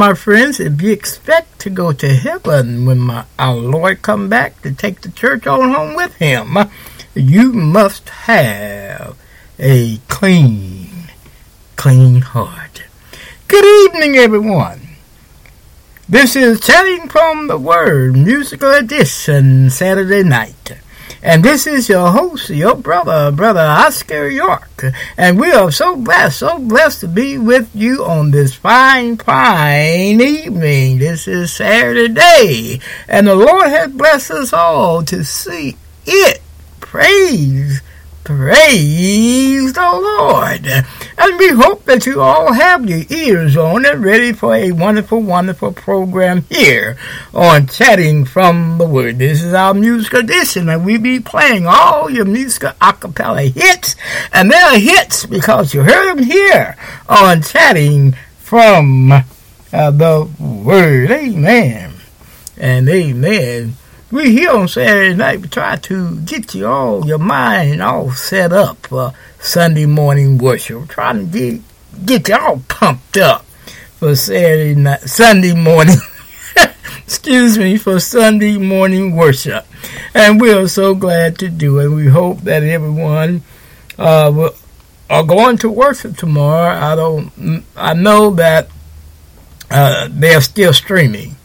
My friends, if you expect to go to heaven when my, our Lord come back to take the church on home with him, you must have a clean, clean heart. Good evening, everyone. This is Chatting from the Word Musical Edition Saturday night. And this is your host, your brother, Brother Oscar York. And we are so blessed, so blessed to be with you on this fine, fine evening. This is Saturday day. And the Lord has blessed us all to see it. Praise Praise the Lord. And we hope that you all have your ears on and ready for a wonderful, wonderful program here on Chatting from the Word. This is our music edition, and we be playing all your musical acapella hits. And they're hits because you heard them here on Chatting from uh, the Word. Amen. And amen we here on Saturday night. We try to get you all your mind and all set up for Sunday morning worship. We're trying to get get you all pumped up for Saturday night, Sunday morning. excuse me, for Sunday morning worship. And we are so glad to do it. We hope that everyone uh, will, are going to worship tomorrow. I don't. I know that uh, they are still streaming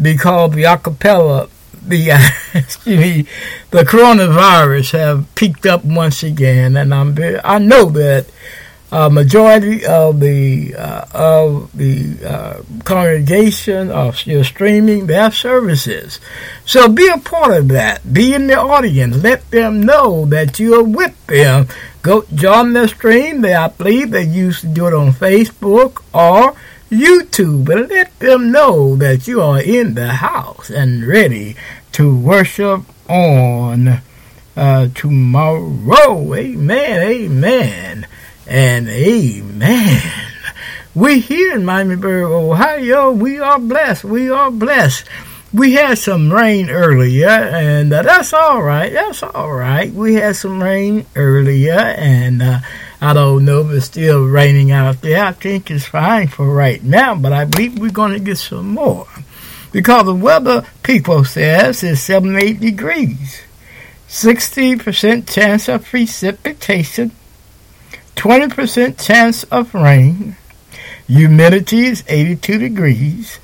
because the acapella the uh, me, the coronavirus have peaked up once again, and I'm I know that a majority of the uh, of the uh, congregation are still streaming their services. So be a part of that. Be in the audience. Let them know that you are with them. Go join the stream. They, I believe they used to do it on Facebook or YouTube, and let them know that you are in the house and ready to worship on uh, tomorrow. Amen, amen, and amen. We here in Miamisburg, Ohio, we are blessed. We are blessed. We had some rain earlier, and uh, that's all right. That's all right. We had some rain earlier, and uh, I don't know if it's still raining out there. I think it's fine for right now, but I believe we're going to get some more because the weather people says is 78 degrees. 60% chance of precipitation, 20% chance of rain, humidity is 82 degrees,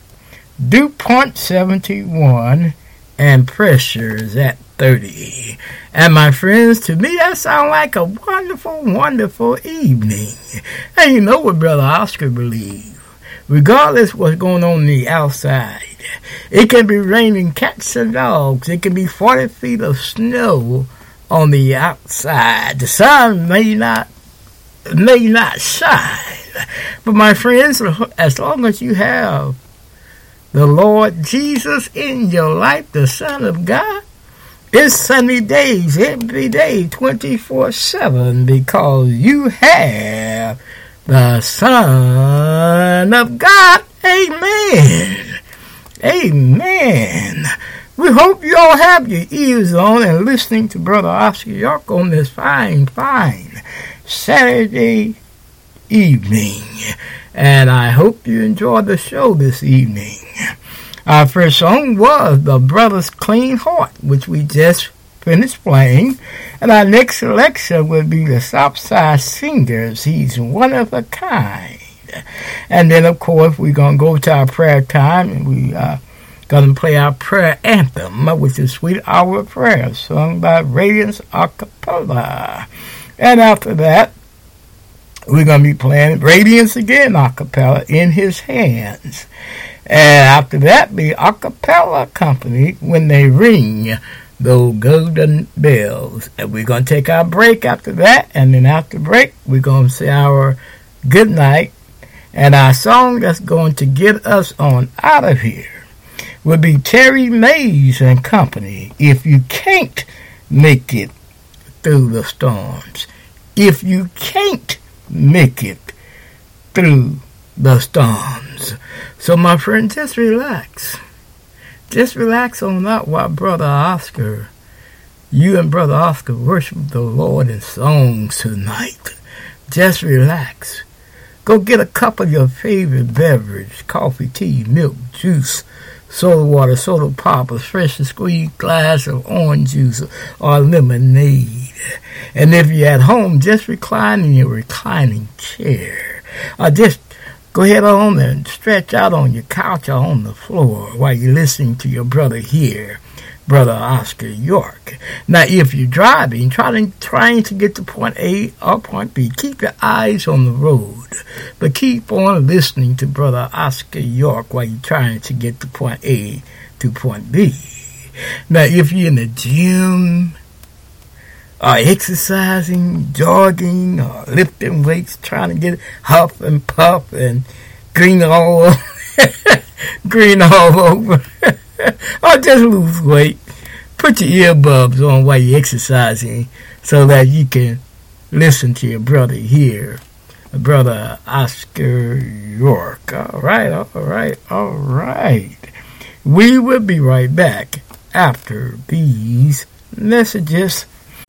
dew point 71, and pressure is at 30. And my friends, to me that sounds like a wonderful, wonderful evening. And you know what Brother Oscar believes. Regardless what's going on, the outside, it can be raining cats and dogs. It can be 40 feet of snow on the outside. The sun may not may not shine. But my friends, as long as you have the Lord Jesus in your life, the Son of God, it's sunny days every day, 24 7, because you have the Son of God. Amen. Amen. We hope you all have your ears on and listening to Brother Oscar York on this fine, fine Saturday evening. And I hope you enjoyed the show this evening. Our first song was The Brothers Clean Heart, which we just finished playing. And our next selection will be the Southside Singers. He's one of a kind. And then, of course, we're going to go to our prayer time and we are going to play our prayer anthem, which is Sweet Hour of Prayer, sung by Radiance Acapella. And after that, we're going to be playing Radiance again acapella in his hands. And after that, the acapella company when they ring those golden bells. And we're going to take our break after that. And then after break, we're going to say our good night and our song that's going to get us on out of here will be Terry Mays and Company. If you can't make it through the storms, if you can't make it through the storms. So, my friend, just relax. Just relax on that while Brother Oscar You and Brother Oscar worship the Lord in songs tonight. Just relax. Go get a cup of your favorite beverage coffee, tea, milk, juice, soda water, soda pop, a fresh squeezed glass of orange juice or lemonade. And if you're at home, just recline in your reclining chair. Or just go ahead on and stretch out on your couch or on the floor while you're listening to your brother here. Brother Oscar York. Now, if you're driving, trying, trying to get to point A or point B, keep your eyes on the road, but keep on listening to Brother Oscar York while you're trying to get to point A to point B. Now, if you're in the gym, or exercising, jogging, or lifting weights, trying to get huff and puff and green all over, green all over. or just lose weight. Put your earbuds on while you're exercising so that you can listen to your brother here, brother Oscar York. All right, all right, all right. We will be right back after these messages.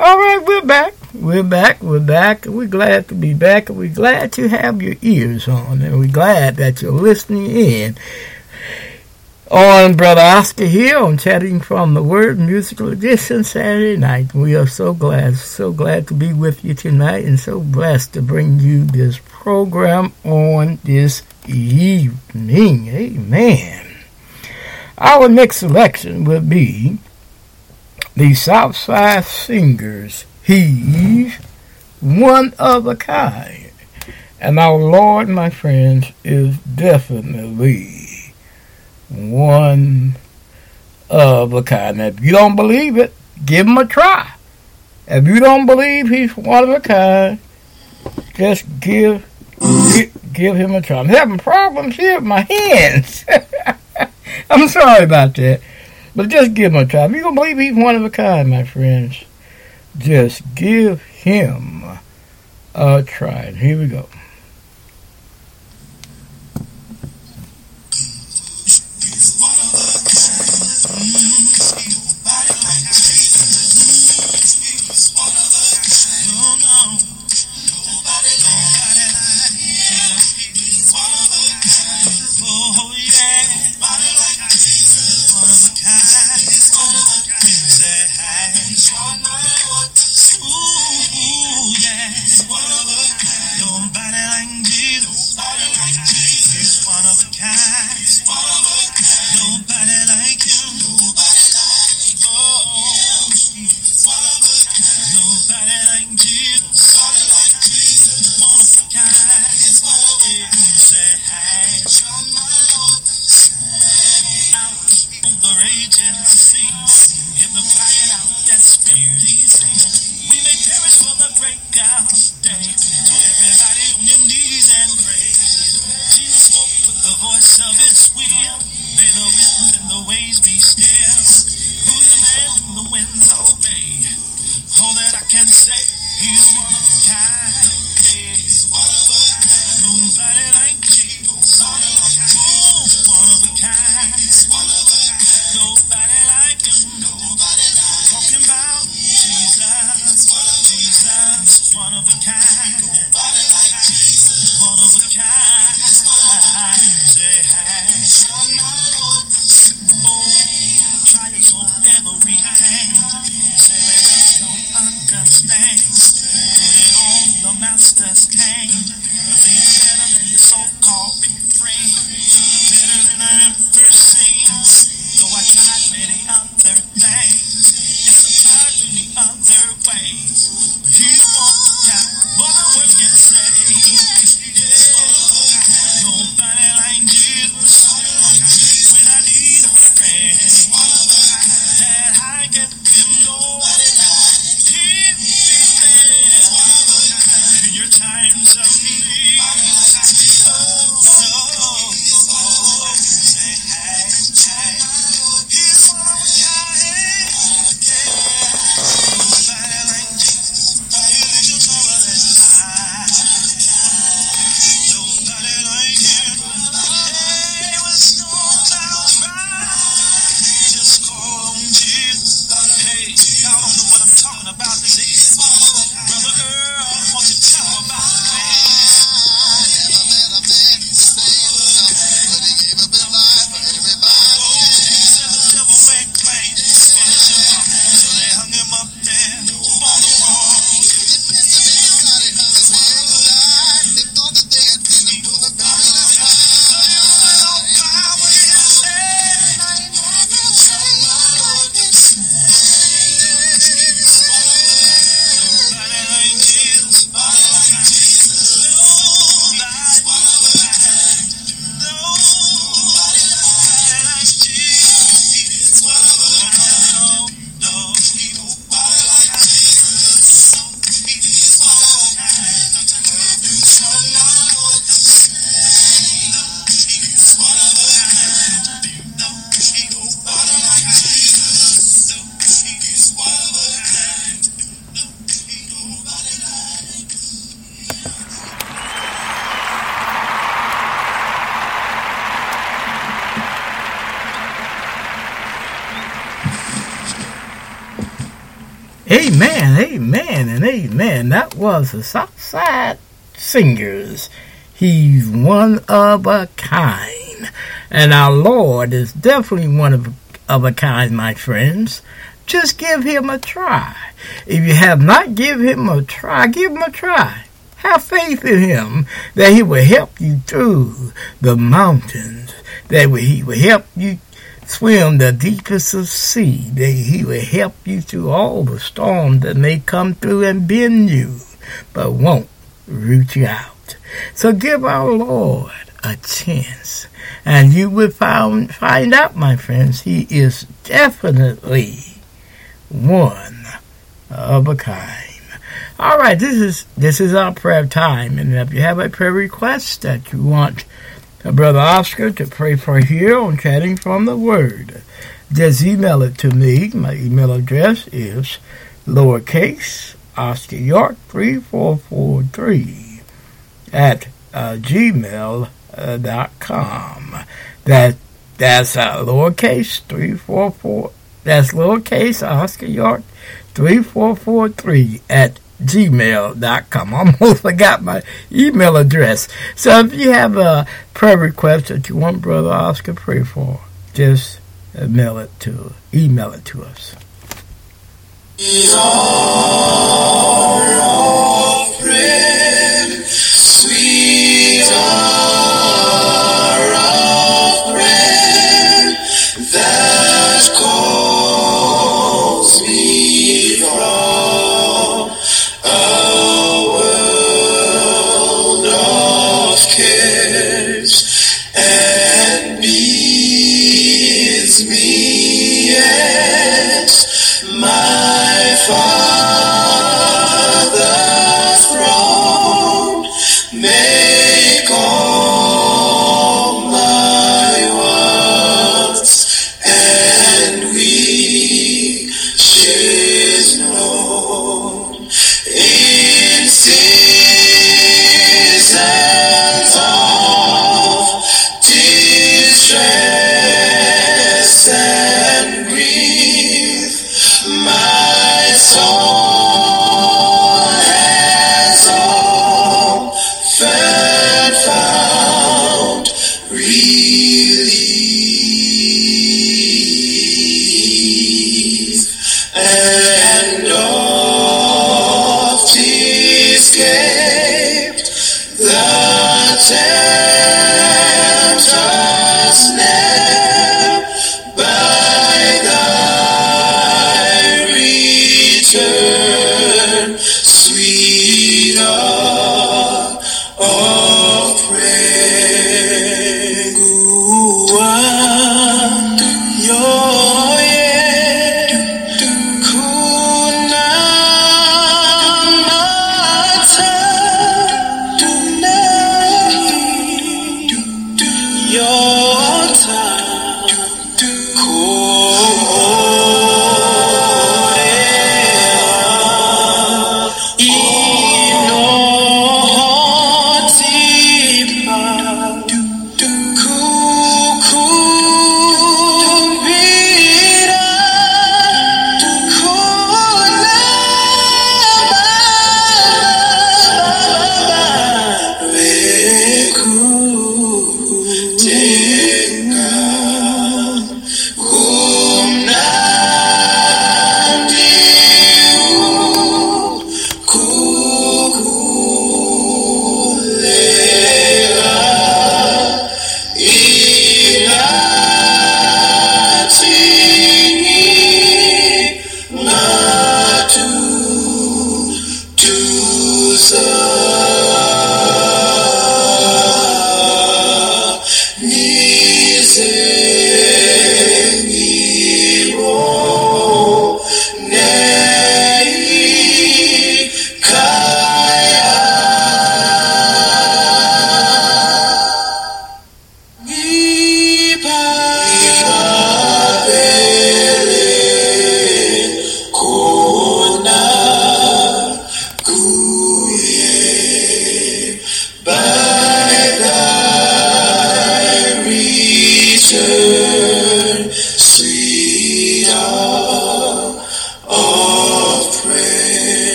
All right, we're back. We're back. We're back. We're glad to be back. We're glad to have your ears on, and we're glad that you're listening in on Brother Oscar here on Chatting from the Word Musical Edition Saturday night. We are so glad, so glad to be with you tonight, and so blessed to bring you this program on this evening. Amen. Our next selection will be the Southside Singers. He's one of a kind. And our Lord, my friends, is definitely one of a kind. If you don't believe it, give him a try. If you don't believe he's one of a kind, just give give, give him a try. I'm having problems here with my hands. I'm sorry about that. But just give him a try. If you don't believe he's one of a kind, my friends, just give him a try. Here we go. Was the Southside Singers. He's one of a kind. And our Lord is definitely one of, of a kind, my friends. Just give him a try. If you have not given him a try, give him a try. Have faith in him that he will help you through the mountains, that he will help you swim the deepest of sea, that he will help you through all the storms that may come through and bend you, but won't root you out. So give our Lord a chance, and you will find, find out, my friends, he is definitely one of a kind. All right, this is this is our prayer time, and if you have a prayer request that you want Brother Oscar to pray for here on Chatting from the Word. Just email it to me. My email address is lowercase Oscar York 3443 at uh, gmail.com. Uh, that, that's lowercase 344. That's lowercase Oscar York 3443 at gmail.com. I almost forgot my email address. So if you have a prayer request that you want Brother Oscar pray for, just mail it to email it to us. Ooh.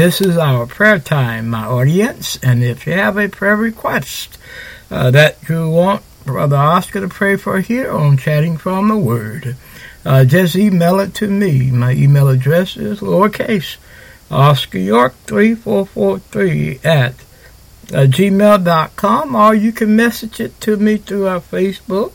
This is our prayer time, my audience. And if you have a prayer request uh, that you want Brother Oscar to pray for here on Chatting from the Word, uh, just email it to me. My email address is lowercase Oscar York 3443 at uh, gmail.com or you can message it to me through our Facebook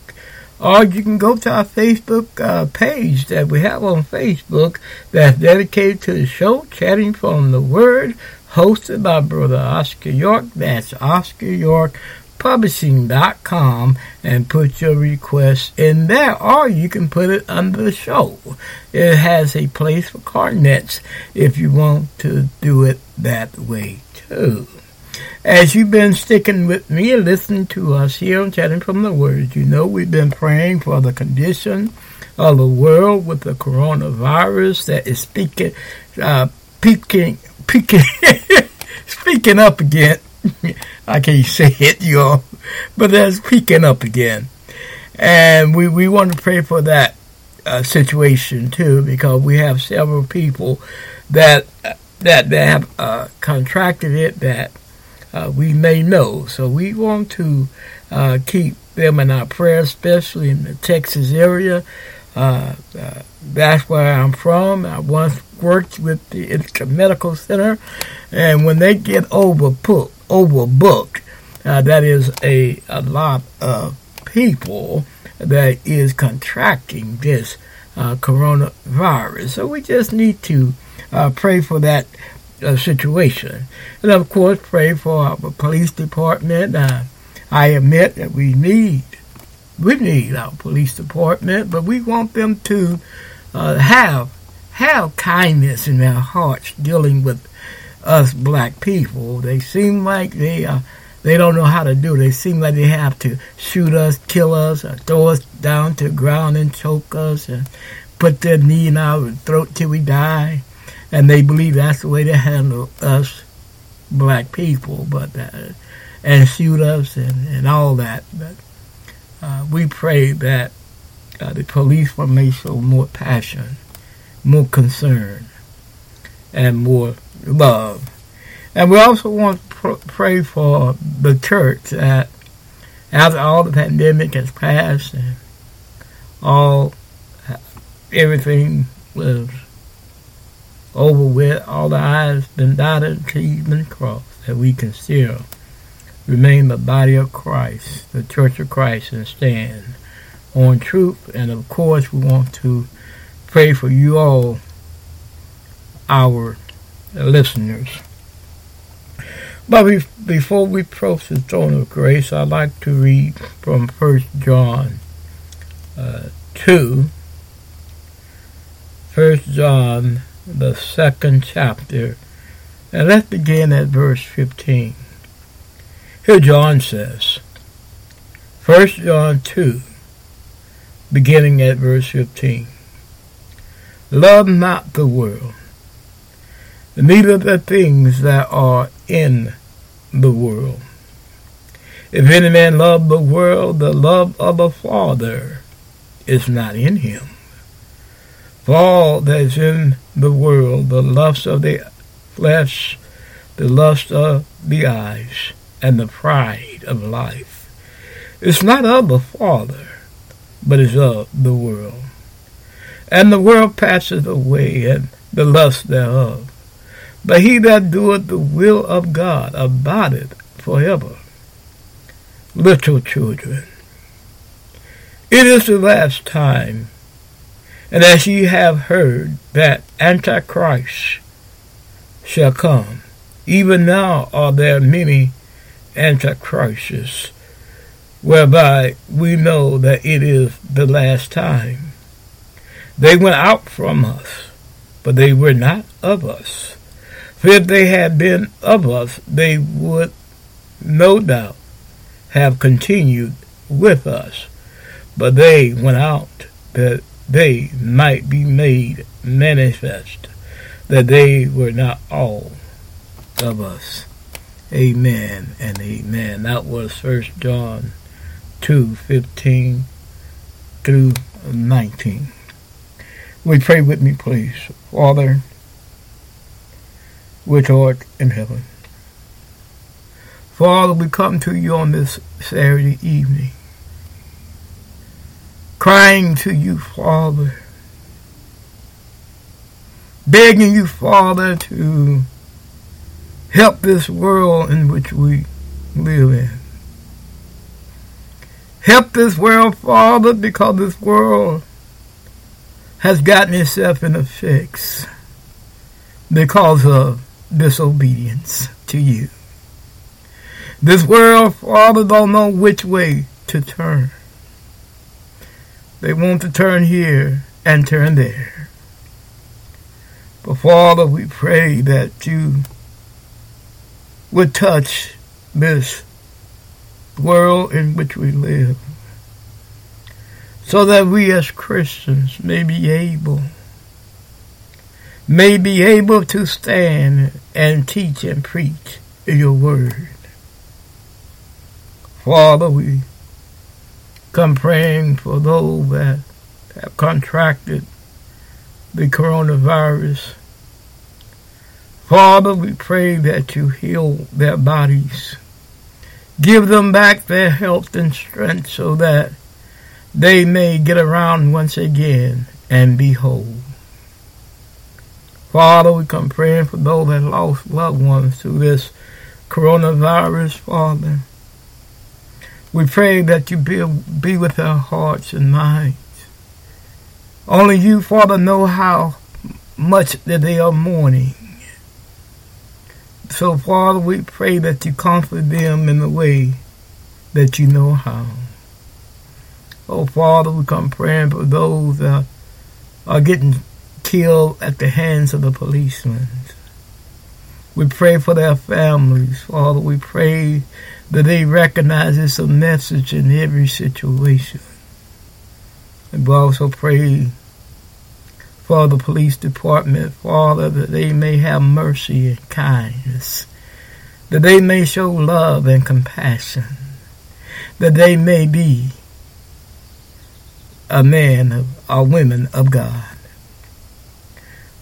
or you can go to our Facebook uh, page that we have on Facebook that's dedicated to the show, Chatting from the Word, hosted by Brother Oscar York. That's Oscar York publishing.com and put your request in there or you can put it under the show. It has a place for cornets if you want to do it that way too. As you've been sticking with me and listening to us here on Chatting from the Word, you know we've been praying for the condition of the world with the coronavirus that is speaking, uh, peaking, peaking, speaking up again. I can't say it, y'all, but that's peaking up again. And we, we want to pray for that uh, situation too, because we have several people that that that have uh, contracted it that uh, we may know. So we want to uh, keep them in our prayers, especially in the Texas area. Uh, uh, that's where I'm from. I once worked with the medical center, and when they get overbooked, overbooked, uh, that is a, a lot of people that is contracting this uh, coronavirus. So we just need to pray for that uh, situation. And of course, pray for our police department. Uh, I admit that we need we need our police department, but we want them to uh, have have kindness in their hearts dealing with us black people. They seem like they uh, they don't know how to do it. They seem like they have to shoot us, kill us, throw us down to the ground and choke us, and put their knee in our throat till we die and they believe that's the way to handle us black people, but uh, and shoot us and, and all that. But uh, we pray that uh, the police will may show more passion, more concern, and more love. And we also want to pr- pray for the church that after all the pandemic has passed and all everything was over with, all the I's been dotted, T's been crossed, that we can still remain the body of Christ, the church of Christ, and stand on truth. And of course, we want to pray for you all, our listeners. But before we approach the throne of grace, I'd like to read from 1 John uh, 2. 1 John the second chapter. And let's begin at verse 15. Here John says, 1 John 2, beginning at verse 15. Love not the world, neither the things that are in the world. If any man love the world, the love of the Father is not in him. For all that is in the world, the lust of the flesh, the lust of the eyes, and the pride of life, is not of the Father, but is of the world. And the world passeth away, and the lust thereof. But he that doeth the will of God abideth forever. Little children, it is the last time and as ye have heard that Antichrist shall come, even now are there many Antichrists, whereby we know that it is the last time. They went out from us, but they were not of us. For if they had been of us, they would no doubt have continued with us. But they went out that they might be made manifest that they were not all of us. Amen and amen. That was First John 2, 15 through 19. We pray with me, please. Father, which art in heaven. Father, we come to you on this Saturday evening, crying to you, Father, begging you, Father, to help this world in which we live in. Help this world, Father, because this world has gotten itself in a fix because of disobedience to you. This world, Father, don't know which way to turn. They want to turn here and turn there. But Father, we pray that you would touch this world in which we live so that we as Christians may be able may be able to stand and teach and preach your word. Father, we come praying for those that have contracted the coronavirus. Father, we pray that you heal their bodies. Give them back their health and strength so that they may get around once again and be whole. Father, we come praying for those that lost loved ones through this coronavirus, Father. We pray that you be, be with their hearts and minds. Only you, Father, know how much that they are mourning. So, Father, we pray that you comfort them in the way that you know how. Oh, Father, we come praying for those that are getting killed at the hands of the policemen. We pray for their families, Father. We pray that they recognize it's a message in every situation. And we also pray for the police department, Father, that they may have mercy and kindness, that they may show love and compassion, that they may be a man of a women of God.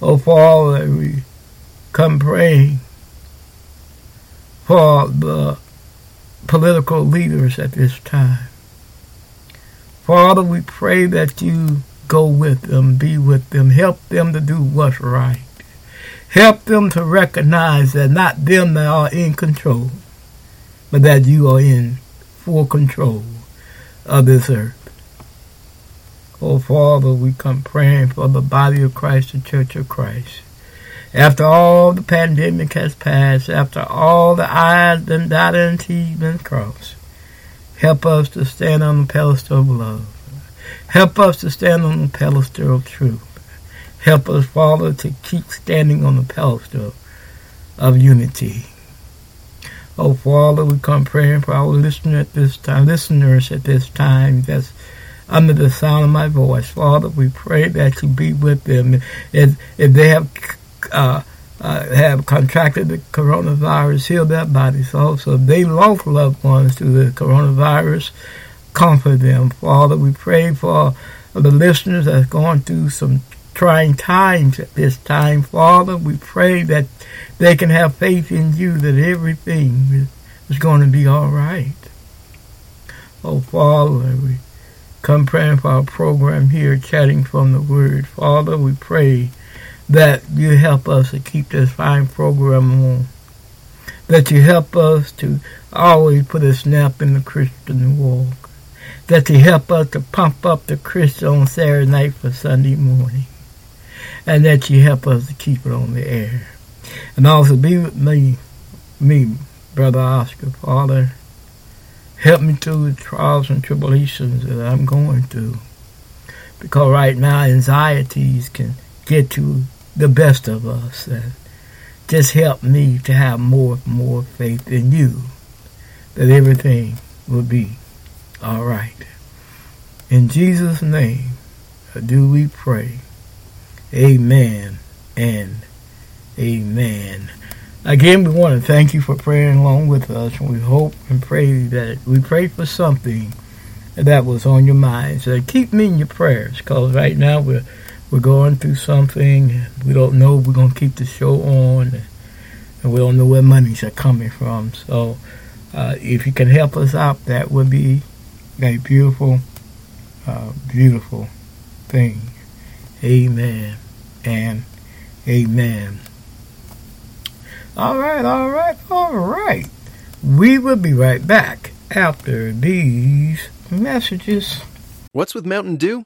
Oh, Father, we come praying for the political leaders at this time. Father, we pray that you go with them, be with them, help them to do what's right. Help them to recognize that not them that are in control, but that you are in full control of this earth. Oh, Father, we come praying for the body of Christ, the Church of Christ. After all the pandemic has passed, after all the I's been dotted and T's been crossed, help us to stand on the pedestal of love. Help us to stand on the pedestal of truth. Help us, Father, to keep standing on the pedestal of unity. Oh, Father, we come praying for our listeners at this time, listeners at this time that's under the sound of my voice. Father, we pray that you be with them. If, if they have uh, uh, have contracted the coronavirus, heal their bodies also. If they lost loved ones to the coronavirus, comfort them. Father, we pray for the listeners that's going through some trying times at this time. Father, we pray that they can have faith in you that everything is going to be all right. Oh, Father, we come praying for our program here, chatting from the Word. Father, we pray that you help us to keep this fine program on. That you help us to always put a snap in the Christian walk. That you help us to pump up the Christian on Saturday night for Sunday morning. And that you help us to keep it on the air. And also be with me, me, Brother Oscar, Father Help me through the trials and tribulations that I'm going through. Because right now, anxieties can get to the best of us. And just help me to have more more faith in you that everything will be all right. In Jesus' name do we pray. Amen and amen. Again, we want to thank you for praying along with us. We hope and pray that we pray for something that was on your mind. So keep me in your prayers, because right now we're we're going through something. And we don't know we're going to keep the show on, and we don't know where monies are coming from. So uh, if you can help us out, that would be a beautiful, uh, beautiful thing. Amen and amen. All right, all right, all right. We will be right back after these messages. What's with Mountain Dew?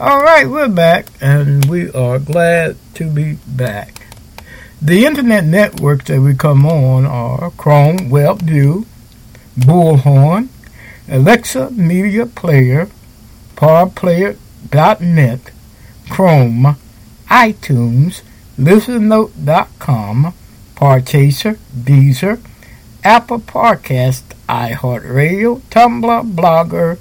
All right, we're back, and we are glad to be back. The internet networks that we come on are Chrome WebView, Bullhorn, Alexa Media Player, PowerPlayer.net, Chrome, iTunes, ListenNote.com, Podchaser, Deezer, Apple Podcast, iHeartRadio, Tumblr, Blogger,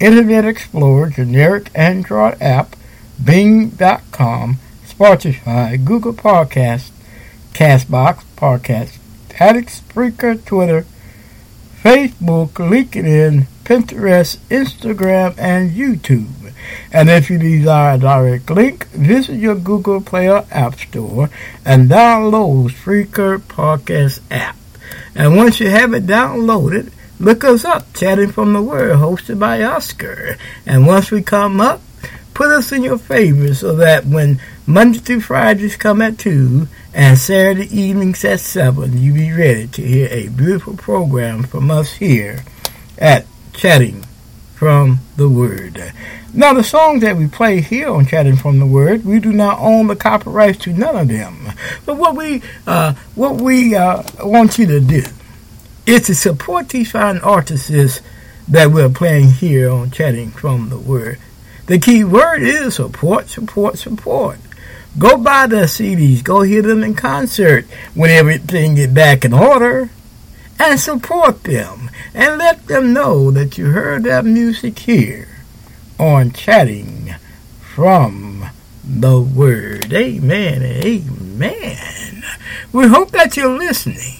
Internet Explorer, generic Android app, Bing.com, Spotify, Google Podcast, Castbox, Podcast Addict, Spreaker, Twitter, Facebook, LinkedIn, Pinterest, Instagram, and YouTube. And if you desire a direct link, visit your Google Play or App Store and download Spreaker Podcast app. And once you have it downloaded, look us up, Chatting from the Word, hosted by Oscar. And once we come up, put us in your favorites so that when Monday through Fridays come at 2 and Saturday evenings at 7, you be ready to hear a beautiful program from us here at Chatting from the Word. Now, the songs that we play here on Chatting from the Word, we do not own the copyrights to none of them. But what we uh, what we uh, want you to do is to support these fine artists that we're playing here on Chatting from the Word. The key word is support, support, support. Go buy their CDs. Go hear them in concert when everything get back in order. And support them. And let them know that you heard that music here on chatting from the Word. Amen. Amen. We hope that you're listening.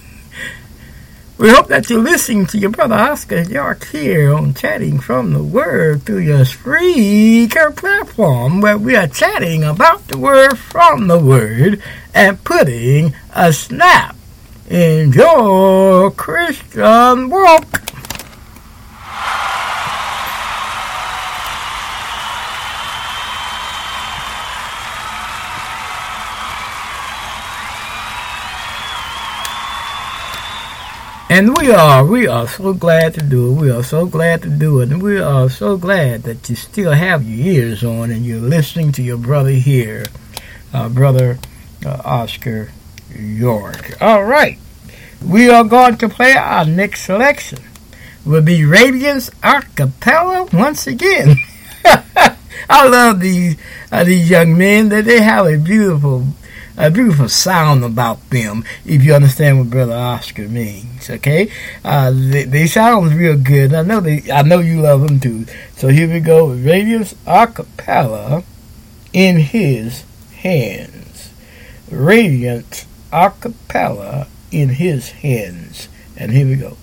We hope that you're listening to your brother Oscar York here on Chatting from the Word through your Spreaker platform where we are chatting about the Word from the Word and putting a snap in your Christian walk. And we are, we are so glad to do it. We are so glad to do it. And we are so glad that you still have your ears on and you're listening to your brother here, uh, brother uh, Oscar York. All right. We are going to play our next selection. Will be Radiance Acapella once again. I love these uh, these young men that they have a beautiful a beautiful sound about them, if you understand what Brother Oscar means. Okay, uh, they, they sound real good. I know they, I know you love them too. So here we go, Radiance Acapella in His hands. Radiant Acapella in His hands, and here we go.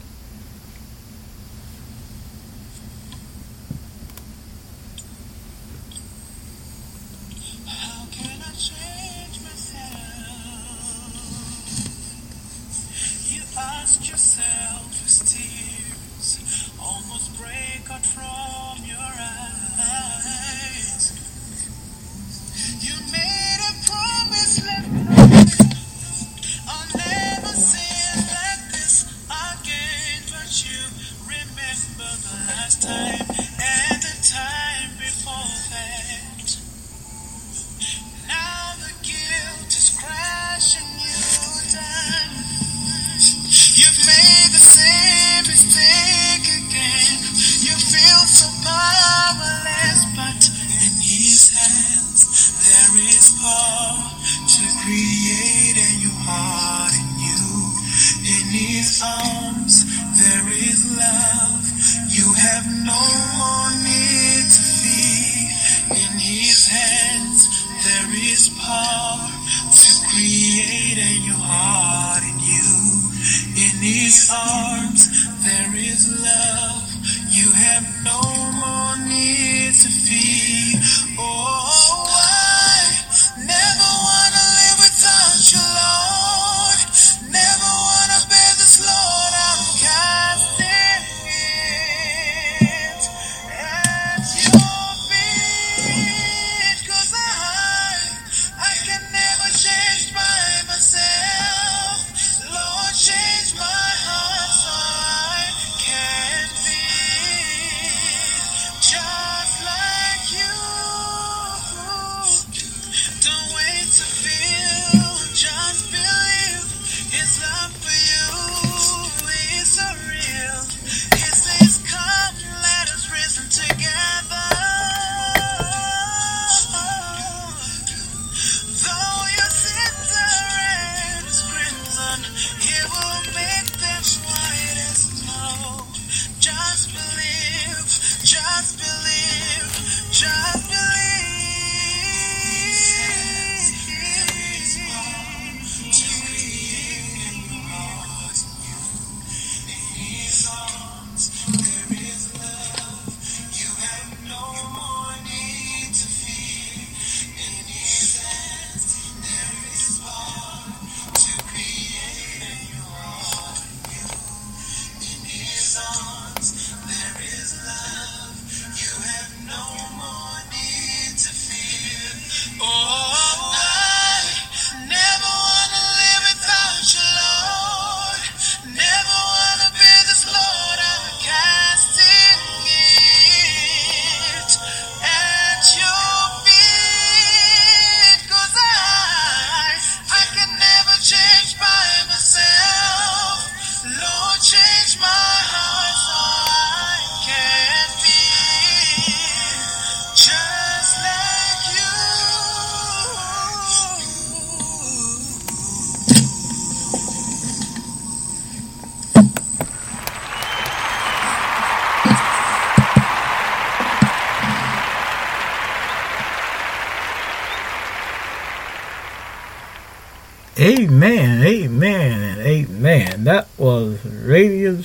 To create a new heart in you. In His arms there is love. You have no more need to fear. Oh,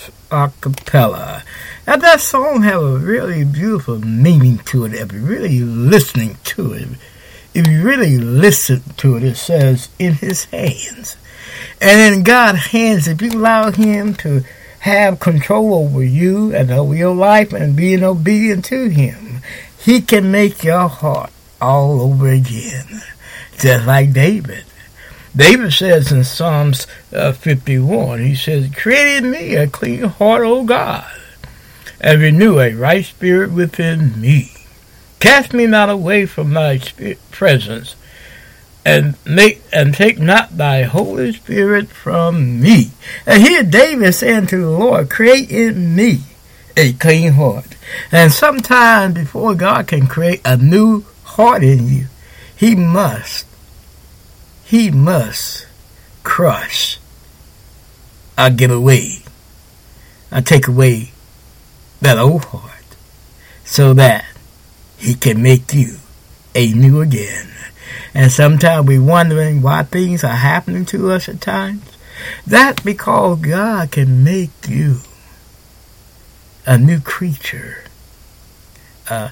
Radiance Acapella. Now that song have a really beautiful meaning to it if you're really listening to it. If you really listen to it, it says, in his hands. And in God's hands, if you allow him to have control over you and over your life and being obedient to him, he can make your heart all over again. Just like David. David says in Psalms uh, 51, he says, Create in me a clean heart, O God, and renew a right spirit within me. Cast me not away from thy presence, and make and take not thy Holy Spirit from me. And here David saying to the Lord, Create in me a clean heart. And sometime before God can create a new heart in you, he must he must crush or give away or take away that old heart so that he can make you a new again. And sometimes we're wondering why things are happening to us at times. That's because God can make you a new creature uh,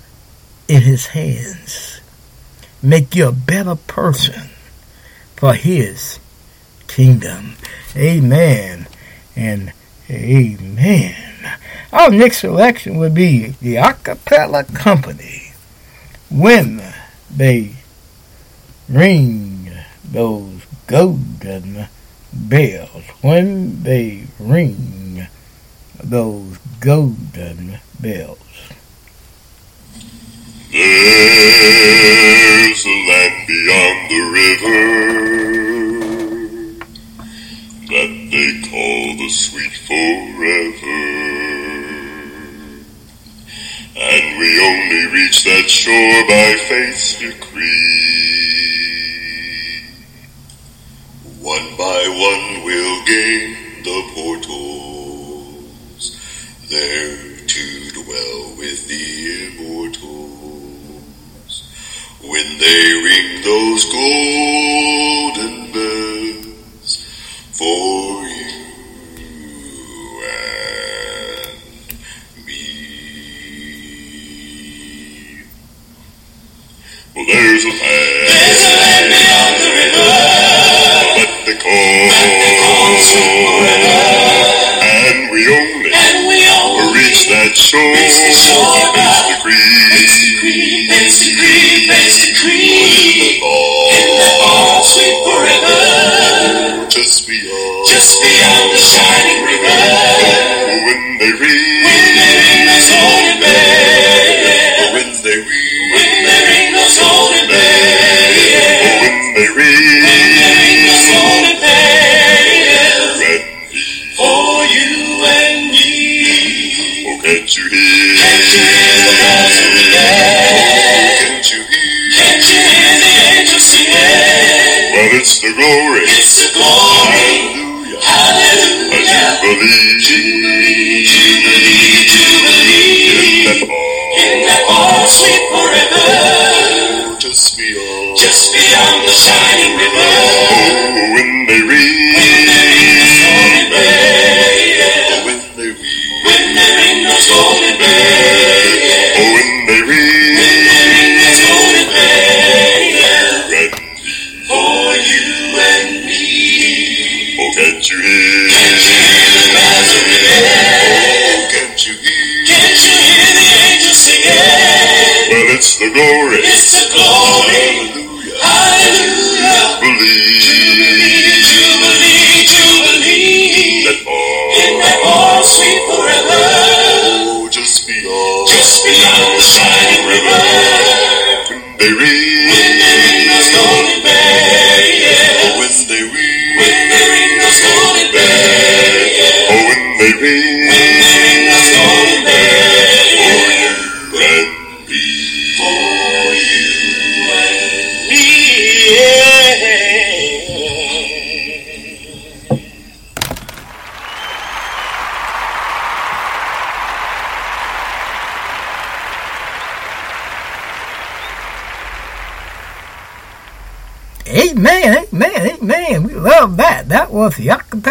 in his hands. Make you a better person for his kingdom. Amen and amen. Our next selection would be the Acapella Company when they ring those golden bells. When they ring those golden bells. There's a land beyond the river that they call the sweet forever. And we only reach that shore by faith's decree. One by one we'll gain the portals, there to dwell with the immortals. When they ring those golden bells for you and me. Well, there's a land. There's a land beyond the river. Let the call. And we only. And we only. That shore. Reach the shore. Face the creek. Face the creek. Face the creek. Face the creek. In the fall. Sweet forever. Just beyond. Just beyond the shining river. When they ring. When they ring those golden bells. When they ring. When they ring those golden bells. When they ring. Just beyond. Just beyond the shining river. Oh, when they ring. Bells of the can't you hear? Can't you hear the angels singing? Well, it's the glory. It's the glory. Hallelujah. Hallelujah. Believe. Jubilee, jubilee, jubilee. That fall. In that fall, sweet forever. Oh, just beyond. Just beyond the shining river. When they.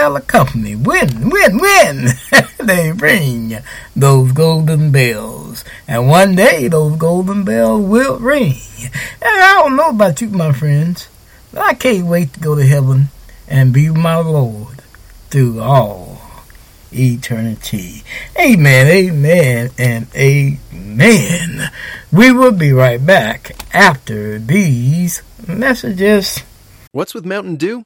Acapella company. Win, win, win. they ring those golden bells. And one day those golden bells will ring. And I don't know about you, my friends, but I can't wait to go to heaven and be my Lord through all eternity. Amen, amen, and amen. We will be right back after these messages. What's with Mountain Dew?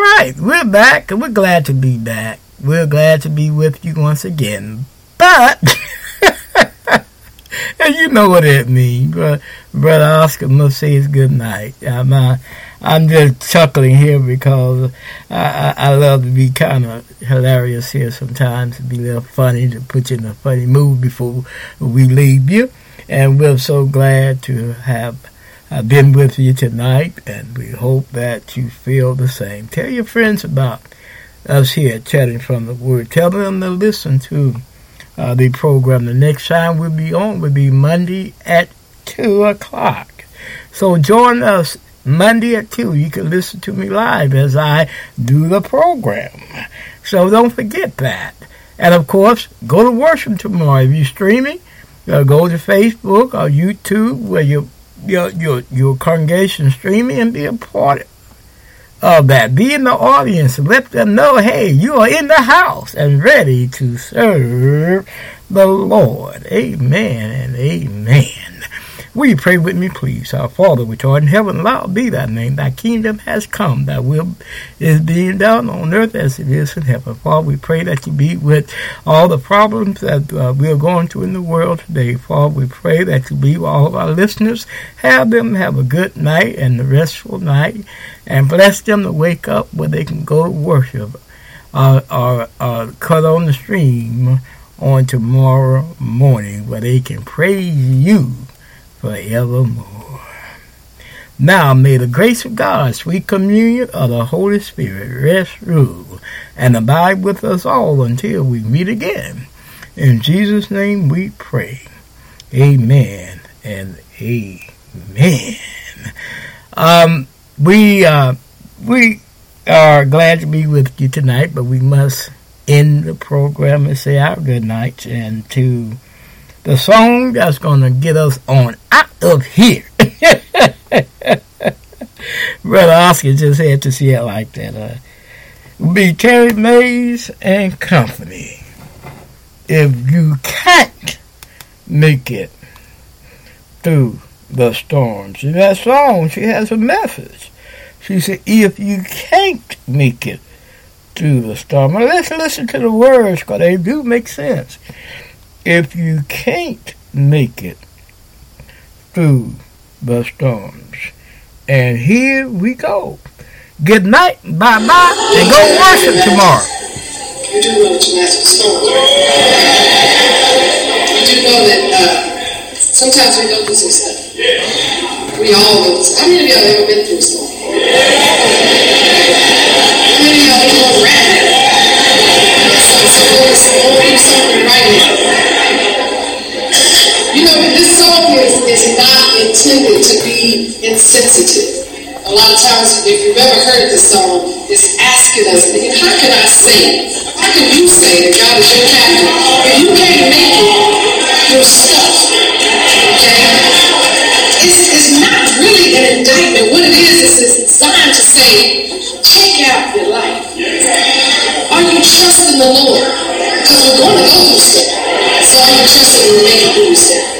Right, we're back, and we're glad to be back. We're glad to be with you once again. But, and you know what it means, but Brother Oscar must say it's good night. I'm, uh, I'm just chuckling here because I, I, I love to be kind of hilarious here sometimes, to be a little funny, to put you in a funny mood before we leave you. And we're so glad to have I've been with you tonight, and we hope that you feel the same. Tell your friends about us here Chatting from the Word. Tell them to listen to uh, the program. The next time we'll be on will be Monday at 2 o'clock. So join us Monday at 2. You can listen to me live as I do the program. So don't forget that. And of course, go to worship tomorrow. If you're streaming, uh, go to Facebook or YouTube where your your your your congregation streaming and be a part of that. Be in the audience let them know, hey, you are in the house and ready to serve the Lord. Amen and amen. Will you pray with me, please? Our Father, which art in heaven, hallowed be thy name. Thy kingdom has come. Thy will is being done on earth as it is in heaven. Father, we pray that you be with all the problems that uh, we are going through in the world today. Father, we pray that you be with all of our listeners. Have them have a good night and a restful night. And bless them to wake up where they can go to worship uh, or uh, cut on the stream on tomorrow morning where they can praise you forevermore. Now may the grace of God, sweet communion of the Holy Spirit rest, rule, and abide with us all until we meet again. In Jesus' name we pray. Amen and amen. Um, we uh, we are glad to be with you tonight, but we must end the program and say our good nights and to the song that's going to get us on out of here. Brother Oscar just had to see it like that. Uh, be Terry Mays and Company. If you can't make it through the storms. In that song, she has a message. She said, if you can't make it through the storm. Let's listen to the words because they do make sense if you can't make it through the storms. And here we go. Good night, bye bye, and go worship tomorrow. You do know that you have to storm. You do know that uh, sometimes we go through some stuff. We all go through stuff. How many of y'all ever been through a storm? How many of y'all know around? Intended to be insensitive. A lot of times, if you've ever heard this song, it's asking us, how can I say? How can you say that God is your captain if you can't make it your stuff? Okay? It's, it's not really an indictment. What it is, is it's designed to say, check out your life. Are in the Lord? Because we're going to go through stuff. So are you trusting and making through stuff? If